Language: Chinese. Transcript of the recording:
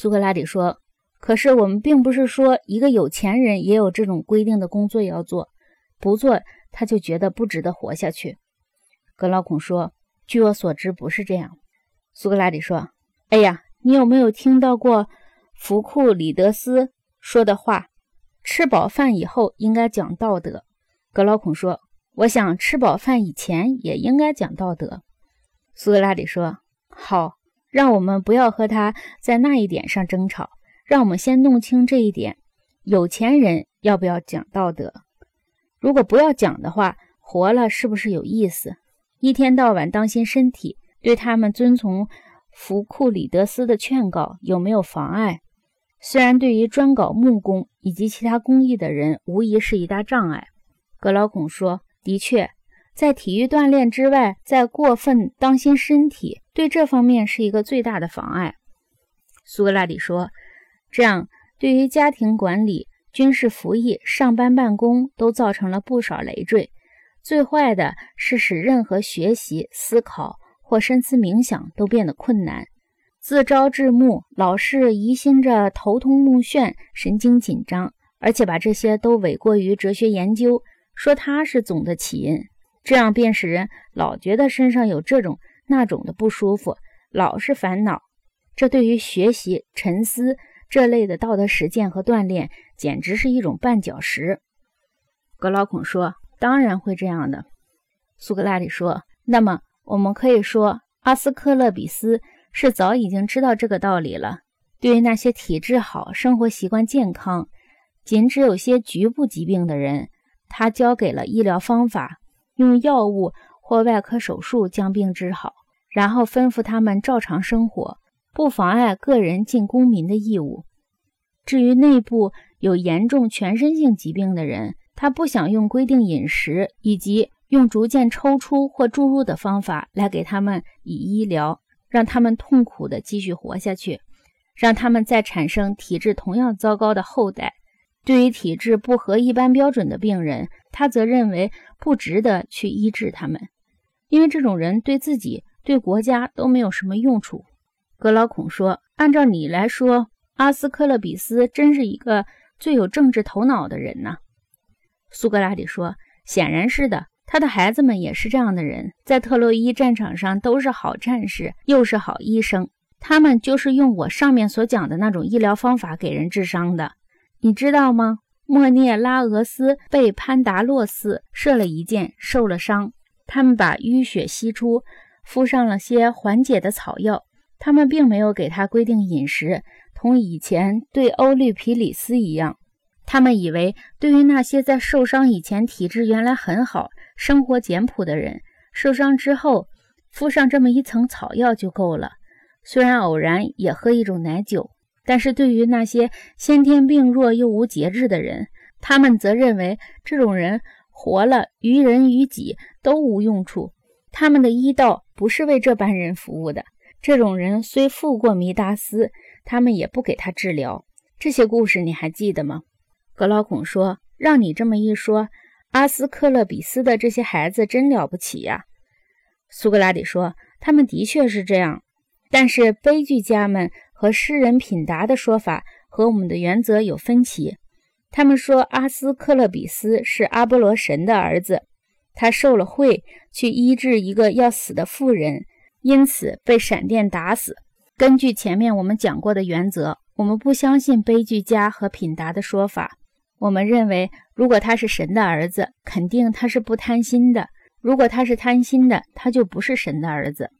苏格拉底说：“可是我们并不是说一个有钱人也有这种规定的工作要做，不做他就觉得不值得活下去。”格劳孔说：“据我所知，不是这样。”苏格拉底说：“哎呀，你有没有听到过福库里德斯说的话？吃饱饭以后应该讲道德。”格劳孔说：“我想吃饱饭以前也应该讲道德。”苏格拉底说：“好，让我们不要和他在那一点上争吵，让我们先弄清这一点：有钱人要不要讲道德？如果不要讲的话，活了是不是有意思？”一天到晚当心身体，对他们遵从福库里德斯的劝告有没有妨碍？虽然对于专搞木工以及其他工艺的人，无疑是一大障碍。格劳孔说：“的确，在体育锻炼之外，在过分当心身体，对这方面是一个最大的妨碍。”苏格拉底说：“这样对于家庭管理、军事服役、上班办公都造成了不少累赘。”最坏的是使任何学习、思考或深思冥想都变得困难，自招致目，老是疑心着头痛目眩、神经紧张，而且把这些都委过于哲学研究，说它是总的起因。这样便使人老觉得身上有这种那种的不舒服，老是烦恼。这对于学习、沉思这类的道德实践和锻炼，简直是一种绊脚石。格劳孔说。当然会这样的，苏格拉底说。那么我们可以说，阿斯克勒比斯是早已经知道这个道理了。对于那些体质好、生活习惯健康、仅只有些局部疾病的人，他教给了医疗方法，用药物或外科手术将病治好，然后吩咐他们照常生活，不妨碍个人尽公民的义务。至于内部有严重全身性疾病的人，他不想用规定饮食以及用逐渐抽出或注入的方法来给他们以医疗，让他们痛苦地继续活下去，让他们再产生体质同样糟糕的后代。对于体质不合一般标准的病人，他则认为不值得去医治他们，因为这种人对自己、对国家都没有什么用处。格劳孔说：“按照你来说，阿斯克勒比斯真是一个最有政治头脑的人呢。”苏格拉底说：“显然是的，他的孩子们也是这样的人，在特洛伊战场上都是好战士，又是好医生。他们就是用我上面所讲的那种医疗方法给人治伤的，你知道吗？莫涅拉俄斯被潘达洛斯射了一箭，受了伤。他们把淤血吸出，敷上了些缓解的草药。他们并没有给他规定饮食，同以前对欧律皮里斯一样。”他们以为，对于那些在受伤以前体质原来很好、生活简朴的人，受伤之后敷上这么一层草药就够了。虽然偶然也喝一种奶酒，但是对于那些先天病弱又无节制的人，他们则认为这种人活了于人于己都无用处。他们的医道不是为这般人服务的。这种人虽富过弥达斯，他们也不给他治疗。这些故事你还记得吗？格劳孔说：“让你这么一说，阿斯克勒比斯的这些孩子真了不起呀。”苏格拉底说：“他们的确是这样，但是悲剧家们和诗人品达的说法和我们的原则有分歧。他们说阿斯克勒比斯是阿波罗神的儿子，他受了贿去医治一个要死的妇人，因此被闪电打死。根据前面我们讲过的原则，我们不相信悲剧家和品达的说法。”我们认为，如果他是神的儿子，肯定他是不贪心的；如果他是贪心的，他就不是神的儿子。